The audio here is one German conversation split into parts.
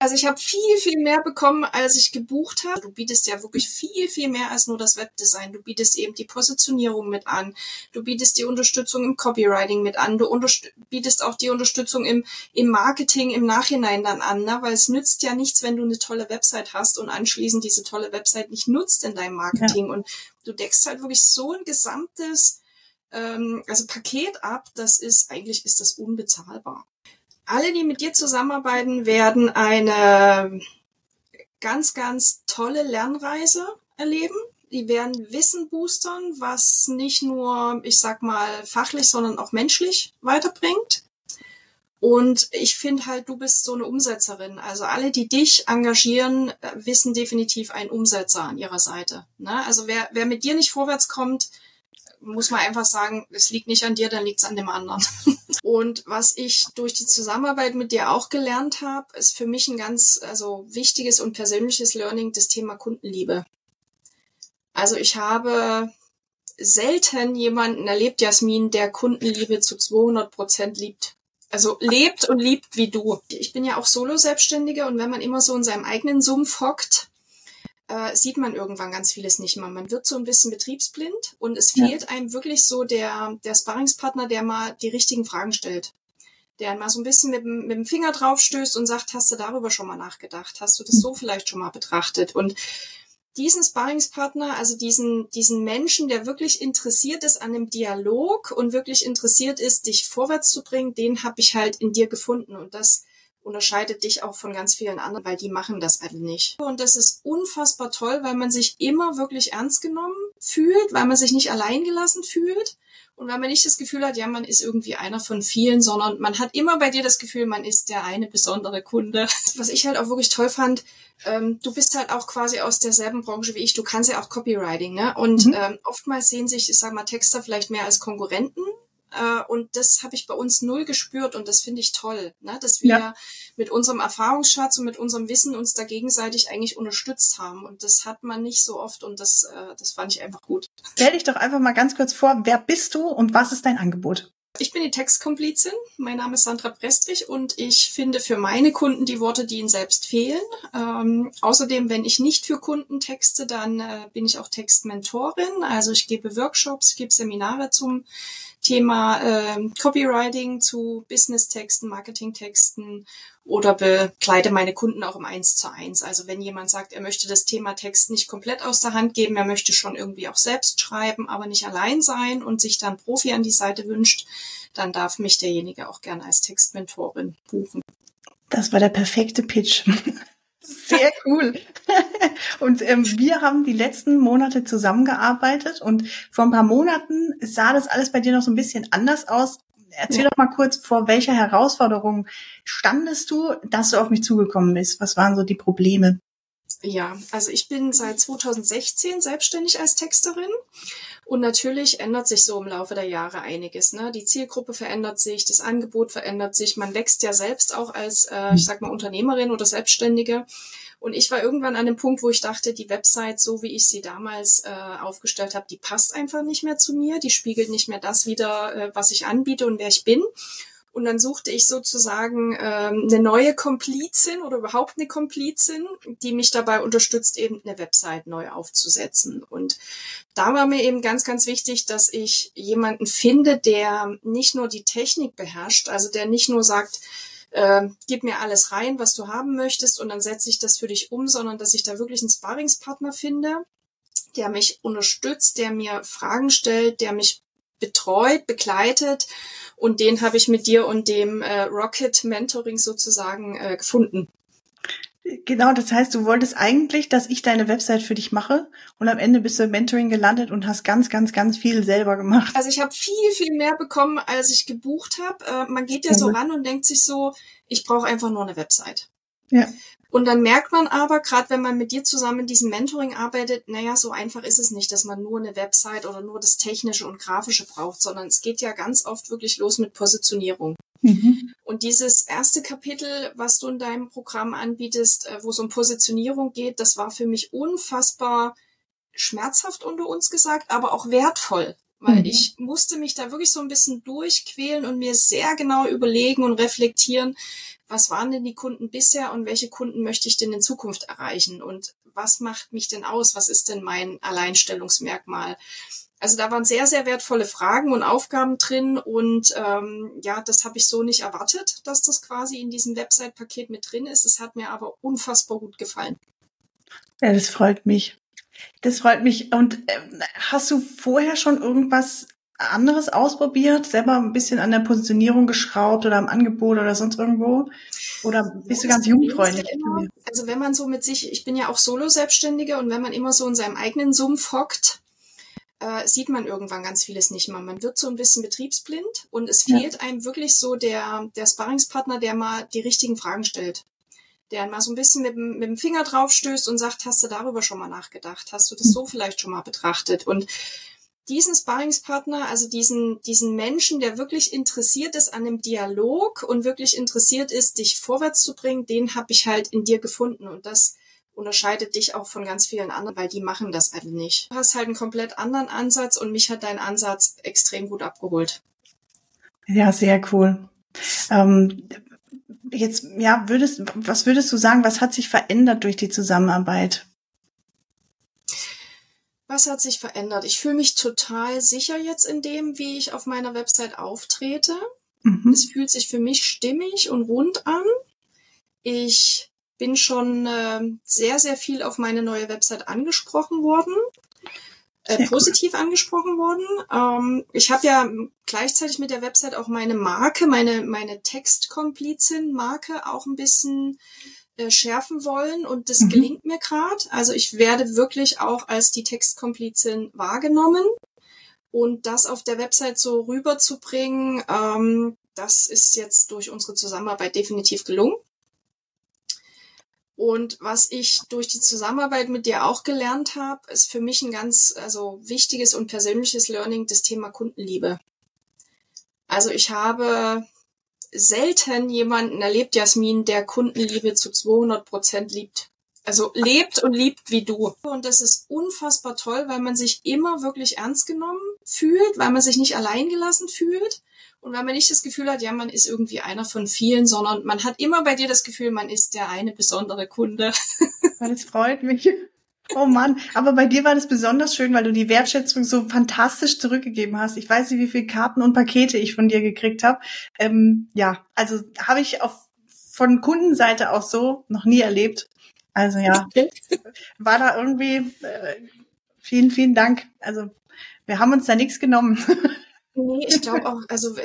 Also ich habe viel, viel mehr bekommen, als ich gebucht habe. Du bietest ja wirklich viel, viel mehr als nur das Webdesign. Du bietest eben die Positionierung mit an. Du bietest die Unterstützung im Copywriting mit an. Du bietest auch die Unterstützung im, im Marketing im Nachhinein dann an, ne? weil es nützt ja nichts, wenn du eine tolle Website hast und anschließend diese tolle Website nicht nutzt in deinem Marketing. Ja. Und du deckst halt wirklich so ein gesamtes ähm, also Paket ab, das ist eigentlich ist das unbezahlbar alle, die mit dir zusammenarbeiten, werden eine ganz, ganz tolle Lernreise erleben. Die werden Wissen boostern, was nicht nur, ich sag mal, fachlich, sondern auch menschlich weiterbringt. Und ich finde halt, du bist so eine Umsetzerin. Also alle, die dich engagieren, wissen definitiv einen Umsetzer an ihrer Seite. Ne? Also wer, wer mit dir nicht vorwärts kommt, muss man einfach sagen, es liegt nicht an dir, dann liegt es an dem anderen. Und was ich durch die Zusammenarbeit mit dir auch gelernt habe, ist für mich ein ganz also wichtiges und persönliches Learning das Thema Kundenliebe. Also ich habe selten jemanden erlebt, Jasmin, der Kundenliebe zu 200 Prozent liebt. Also lebt und liebt wie du. Ich bin ja auch Solo-Selbstständige und wenn man immer so in seinem eigenen Sumpf hockt, äh, sieht man irgendwann ganz vieles nicht mehr. Man wird so ein bisschen betriebsblind und es fehlt ja. einem wirklich so der, der Sparringspartner, der mal die richtigen Fragen stellt. Der mal so ein bisschen mit, mit dem Finger drauf stößt und sagt, hast du darüber schon mal nachgedacht? Hast du das so vielleicht schon mal betrachtet? Und diesen Sparringspartner, also diesen, diesen Menschen, der wirklich interessiert ist an dem Dialog und wirklich interessiert ist, dich vorwärts zu bringen, den habe ich halt in dir gefunden. Und das unterscheidet dich auch von ganz vielen anderen, weil die machen das alle nicht. Und das ist unfassbar toll, weil man sich immer wirklich ernst genommen fühlt, weil man sich nicht alleingelassen fühlt und weil man nicht das Gefühl hat, ja, man ist irgendwie einer von vielen, sondern man hat immer bei dir das Gefühl, man ist der eine besondere Kunde. Was ich halt auch wirklich toll fand, ähm, du bist halt auch quasi aus derselben Branche wie ich, du kannst ja auch Copywriting, ne? Und mhm. ähm, oftmals sehen sich, ich sag mal, Texter vielleicht mehr als Konkurrenten und das habe ich bei uns null gespürt und das finde ich toll, ne? dass wir ja. mit unserem Erfahrungsschatz und mit unserem Wissen uns da gegenseitig eigentlich unterstützt haben. Und das hat man nicht so oft und das, äh, das fand ich einfach gut. Stell dich doch einfach mal ganz kurz vor, wer bist du und was ist dein Angebot? Ich bin die Textkomplizin. Mein Name ist Sandra Prestrich und ich finde für meine Kunden die Worte, die ihnen selbst fehlen. Ähm, außerdem, wenn ich nicht für Kunden texte, dann äh, bin ich auch Textmentorin. Also ich gebe Workshops, ich gebe Seminare zum Thema äh, Copywriting zu Business-Texten, Marketing-Texten oder begleite meine Kunden auch im Eins zu eins. Also wenn jemand sagt, er möchte das Thema Text nicht komplett aus der Hand geben, er möchte schon irgendwie auch selbst schreiben, aber nicht allein sein und sich dann Profi an die Seite wünscht, dann darf mich derjenige auch gerne als Textmentorin buchen. Das war der perfekte Pitch. Sehr cool. und ähm, wir haben die letzten Monate zusammengearbeitet und vor ein paar Monaten sah das alles bei dir noch so ein bisschen anders aus. Erzähl ja. doch mal kurz, vor welcher Herausforderung standest du, dass du auf mich zugekommen bist? Was waren so die Probleme? Ja, also ich bin seit 2016 selbstständig als Texterin und natürlich ändert sich so im Laufe der Jahre einiges. Ne? Die Zielgruppe verändert sich, das Angebot verändert sich, man wächst ja selbst auch als, äh, ich sag mal, Unternehmerin oder Selbstständige. Und ich war irgendwann an dem Punkt, wo ich dachte, die Website, so wie ich sie damals äh, aufgestellt habe, die passt einfach nicht mehr zu mir, die spiegelt nicht mehr das wieder, äh, was ich anbiete und wer ich bin. Und dann suchte ich sozusagen ähm, eine neue Komplizin oder überhaupt eine Komplizin, die mich dabei unterstützt, eben eine Website neu aufzusetzen. Und da war mir eben ganz, ganz wichtig, dass ich jemanden finde, der nicht nur die Technik beherrscht, also der nicht nur sagt, äh, gib mir alles rein, was du haben möchtest und dann setze ich das für dich um, sondern dass ich da wirklich einen Sparringspartner finde, der mich unterstützt, der mir Fragen stellt, der mich betreut, begleitet und den habe ich mit dir und dem äh, Rocket Mentoring sozusagen äh, gefunden. Genau, das heißt, du wolltest eigentlich, dass ich deine Website für dich mache und am Ende bist du im Mentoring gelandet und hast ganz, ganz, ganz viel selber gemacht. Also ich habe viel, viel mehr bekommen, als ich gebucht habe. Äh, man geht ja so ran und denkt sich so, ich brauche einfach nur eine Website. Ja. Und dann merkt man aber, gerade wenn man mit dir zusammen in diesem Mentoring arbeitet, naja, so einfach ist es nicht, dass man nur eine Website oder nur das Technische und Grafische braucht, sondern es geht ja ganz oft wirklich los mit Positionierung. Mhm. Und dieses erste Kapitel, was du in deinem Programm anbietest, äh, wo es um Positionierung geht, das war für mich unfassbar schmerzhaft unter uns gesagt, aber auch wertvoll, Weil mhm. ich musste mich da wirklich so ein bisschen durchquälen und mir sehr genau überlegen und reflektieren, was waren denn die Kunden bisher und welche Kunden möchte ich denn in Zukunft erreichen und was macht mich denn aus? Was ist denn mein Alleinstellungsmerkmal? Also da waren sehr, sehr wertvolle Fragen und Aufgaben drin und ähm, ja, das habe ich so nicht erwartet, dass das quasi in diesem Website-Paket mit drin ist. Es hat mir aber unfassbar gut gefallen. Ja, das freut mich. Das freut mich. Und äh, hast du vorher schon irgendwas anderes ausprobiert? Selber ein bisschen an der Positionierung geschraubt oder am Angebot oder sonst irgendwo? Oder bist du ganz jungfräulich? also wenn man so mit sich, ich bin ja auch Solo-Selbstständige und wenn man immer so in seinem eigenen Sumpf hockt, äh, sieht man irgendwann ganz vieles nicht mehr. Man wird so ein bisschen betriebsblind und es fehlt ja. einem wirklich so der, der Sparringspartner, der mal die richtigen Fragen stellt. Der mal so ein bisschen mit, mit dem Finger drauf stößt und sagt, hast du darüber schon mal nachgedacht? Hast du das so vielleicht schon mal betrachtet? Und diesen Sparringspartner, also diesen, diesen Menschen, der wirklich interessiert ist an dem Dialog und wirklich interessiert ist, dich vorwärts zu bringen, den habe ich halt in dir gefunden. Und das unterscheidet dich auch von ganz vielen anderen, weil die machen das alle nicht. Du hast halt einen komplett anderen Ansatz und mich hat dein Ansatz extrem gut abgeholt. Ja, sehr cool. Ähm, jetzt, ja, würdest, was würdest du sagen, was hat sich verändert durch die Zusammenarbeit? Was hat sich verändert? Ich fühle mich total sicher jetzt in dem, wie ich auf meiner Website auftrete. Mhm. Es fühlt sich für mich stimmig und rund an. Ich bin schon äh, sehr, sehr viel auf meine neue Website angesprochen worden. Äh, positiv cool. angesprochen worden. Ähm, ich habe ja gleichzeitig mit der Website auch meine Marke, meine, meine Textkomplizin-Marke auch ein bisschen äh, schärfen wollen und das mhm. gelingt mir gerade. Also ich werde wirklich auch als die Textkomplizin wahrgenommen und das auf der Website so rüberzubringen, ähm, das ist jetzt durch unsere Zusammenarbeit definitiv gelungen. Und was ich durch die Zusammenarbeit mit dir auch gelernt habe, ist für mich ein ganz also wichtiges und persönliches Learning das Thema Kundenliebe. Also ich habe selten jemanden erlebt, Jasmin, der Kundenliebe zu 200 Prozent liebt. Also lebt und liebt wie du. Und das ist unfassbar toll, weil man sich immer wirklich ernst genommen fühlt, weil man sich nicht alleingelassen fühlt und weil man nicht das Gefühl hat, ja, man ist irgendwie einer von vielen, sondern man hat immer bei dir das Gefühl, man ist der eine besondere Kunde. Das freut mich. Oh Mann, aber bei dir war das besonders schön, weil du die Wertschätzung so fantastisch zurückgegeben hast. Ich weiß nicht, wie viele Karten und Pakete ich von dir gekriegt habe. Ähm, ja, also habe ich auf von Kundenseite auch so noch nie erlebt. Also ja, war da irgendwie äh, vielen, vielen Dank. Also wir haben uns da nichts genommen. Nee, ich glaube auch, also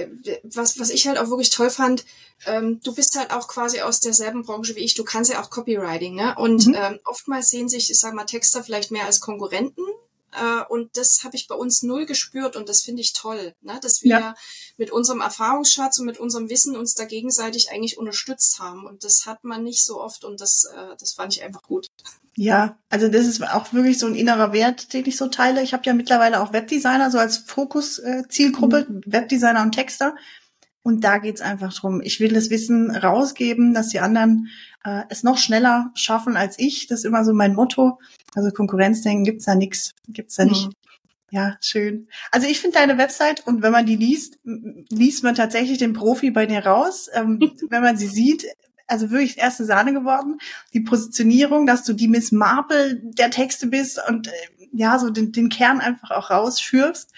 was, was ich halt auch wirklich toll fand, ähm, du bist halt auch quasi aus derselben Branche wie ich, du kannst ja auch Copywriting, ne? Und mhm. ähm, oftmals sehen sich, ich sag mal, Texter vielleicht mehr als Konkurrenten. Äh, und das habe ich bei uns null gespürt und das finde ich toll, ne? dass wir ja. mit unserem Erfahrungsschatz und mit unserem Wissen uns da gegenseitig eigentlich unterstützt haben. Und das hat man nicht so oft und das, äh, das fand ich einfach gut. Ja, also das ist auch wirklich so ein innerer Wert, den ich so teile. Ich habe ja mittlerweile auch Webdesigner so als Fokus-Zielgruppe, äh, mhm. Webdesigner und Texter. Und da geht's einfach drum. Ich will das Wissen rausgeben, dass die anderen äh, es noch schneller schaffen als ich. Das ist immer so mein Motto. Also Konkurrenzdenken gibt's da nix, gibt's da nicht. Mhm. Ja, schön. Also ich finde deine Website und wenn man die liest, liest man tatsächlich den Profi bei dir raus. Ähm, wenn man sie sieht, also wirklich erste Sahne geworden. Die Positionierung, dass du die Miss Marple der Texte bist und äh, ja, so den, den Kern einfach auch rausführst.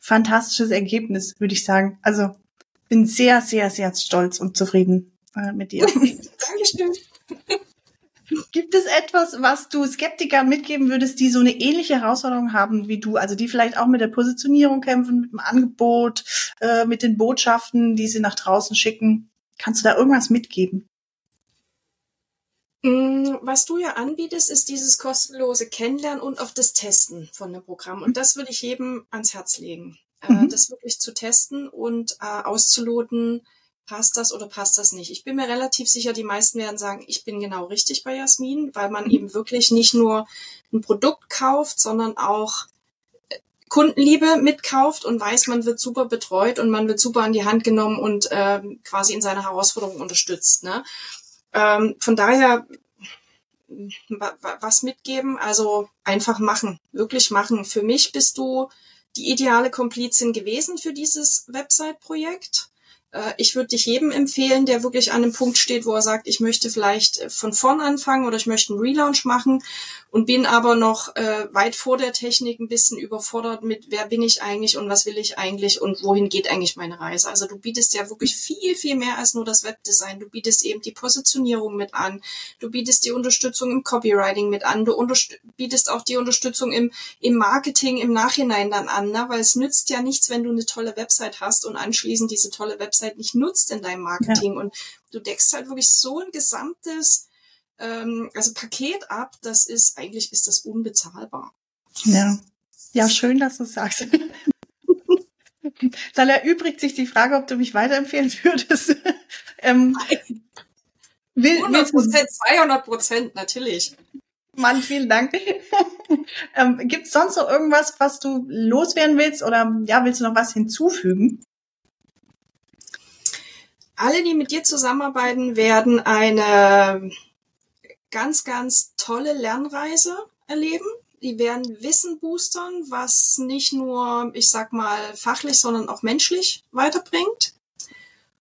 Fantastisches Ergebnis, würde ich sagen. Also bin sehr, sehr, sehr stolz und zufrieden äh, mit dir. Dankeschön. Gibt es etwas, was du Skeptikern mitgeben würdest, die so eine ähnliche Herausforderung haben wie du, also die vielleicht auch mit der Positionierung kämpfen, mit dem Angebot, äh, mit den Botschaften, die sie nach draußen schicken? Kannst du da irgendwas mitgeben? Mm, was du ja anbietest, ist dieses kostenlose Kennenlernen und auch das Testen von dem Programm. Und das würde ich jedem ans Herz legen, äh, mhm. das wirklich zu testen und äh, auszuloten, passt das oder passt das nicht. Ich bin mir relativ sicher, die meisten werden sagen, ich bin genau richtig bei Jasmin, weil man mhm. eben wirklich nicht nur ein Produkt kauft, sondern auch äh, Kundenliebe mitkauft und weiß, man wird super betreut und man wird super an die Hand genommen und ähm, quasi in seiner Herausforderung unterstützt. Ne? Ähm, von daher was mitgeben, also einfach machen, wirklich machen. Für mich bist du die ideale Komplizin gewesen für dieses Website-Projekt. Äh, ich würde dich jedem empfehlen, der wirklich an einem Punkt steht, wo er sagt, ich möchte vielleicht äh, von vorn anfangen oder ich möchte einen Relaunch machen und bin aber noch äh, weit vor der Technik ein bisschen überfordert mit, wer bin ich eigentlich und was will ich eigentlich und wohin geht eigentlich meine Reise. Also du bietest ja wirklich viel, viel mehr als nur das Webdesign. Du bietest eben die Positionierung mit an. Du bietest die Unterstützung im Copywriting mit an. Du bietest auch die Unterstützung im, im Marketing im Nachhinein dann an, ne? weil es nützt ja nichts, wenn du eine tolle Website hast und anschließend diese tolle Website Website nicht nutzt in deinem Marketing. Ja. Und du deckst halt wirklich so ein gesamtes ähm, also Paket ab, das ist, eigentlich ist das unbezahlbar. Ja. Ja, schön, dass du sagst. Dann erübrigt sich die Frage, ob du mich weiterempfehlen würdest. ähm, 100 Prozent, 200 Prozent, natürlich. Mann, vielen Dank. ähm, Gibt es sonst noch irgendwas, was du loswerden willst oder ja, willst du noch was hinzufügen? Alle, die mit dir zusammenarbeiten, werden eine ganz, ganz tolle Lernreise erleben. Die werden Wissen boostern, was nicht nur, ich sag mal, fachlich, sondern auch menschlich weiterbringt.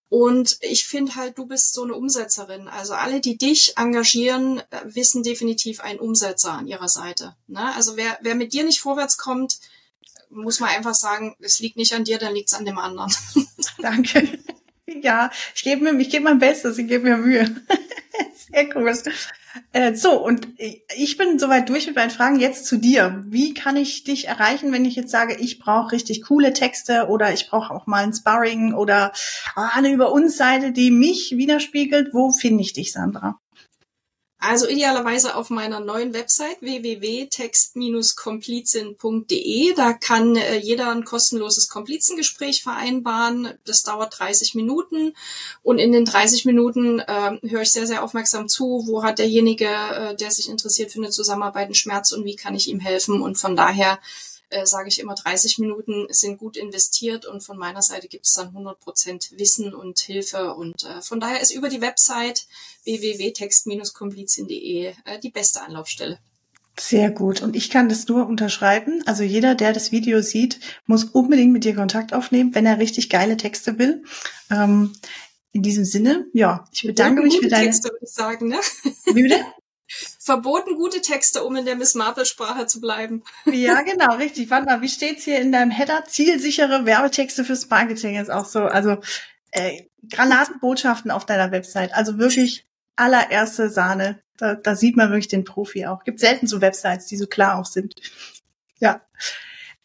Und ich finde halt, du bist so eine Umsetzerin. Also alle, die dich engagieren, wissen definitiv einen Umsetzer an ihrer Seite. Ne? Also wer, wer mit dir nicht vorwärts kommt, muss man einfach sagen, es liegt nicht an dir, dann liegt es an dem anderen. Danke. Ja, ich gebe mir, ich gebe mein Bestes, ich gebe mir Mühe. Sehr cool. Äh, so, und ich bin soweit durch mit meinen Fragen. Jetzt zu dir. Wie kann ich dich erreichen, wenn ich jetzt sage, ich brauche richtig coole Texte oder ich brauche auch mal ein Sparring oder eine über uns Seite, die mich widerspiegelt? Wo finde ich dich, Sandra? Also idealerweise auf meiner neuen Website www.text-komplizin.de. Da kann äh, jeder ein kostenloses Komplizengespräch vereinbaren. Das dauert 30 Minuten und in den 30 Minuten äh, höre ich sehr, sehr aufmerksam zu, wo hat derjenige, äh, der sich interessiert für eine Zusammenarbeit, einen Schmerz und wie kann ich ihm helfen. Und von daher äh, sage ich immer, 30 Minuten sind gut investiert und von meiner Seite gibt es dann 100 Prozent Wissen und Hilfe und äh, von daher ist über die Website www.text-komplizin.de äh, die beste Anlaufstelle. Sehr gut. Und ich kann das nur unterschreiben. Also jeder, der das Video sieht, muss unbedingt mit dir Kontakt aufnehmen, wenn er richtig geile Texte will. Ähm, in diesem Sinne, ja, ich bedanke mich für deine. Texte, würde ich sagen, ne? Bitte? verboten gute Texte, um in der Miss Marple Sprache zu bleiben. Ja, genau, richtig. Warte mal, wie steht's hier in deinem Header? Zielsichere Werbetexte fürs Marketing ist auch so. Also äh, Granatenbotschaften auf deiner Website. Also wirklich allererste Sahne. Da, da sieht man wirklich den Profi auch. Gibt selten so Websites, die so klar auch sind. Ja.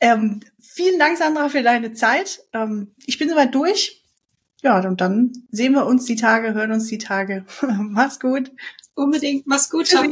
Ähm, vielen Dank, Sandra, für deine Zeit. Ähm, ich bin soweit durch. Ja, und dann sehen wir uns die Tage, hören uns die Tage. Mach's gut. Unbedingt. Mach's gut. Ciao.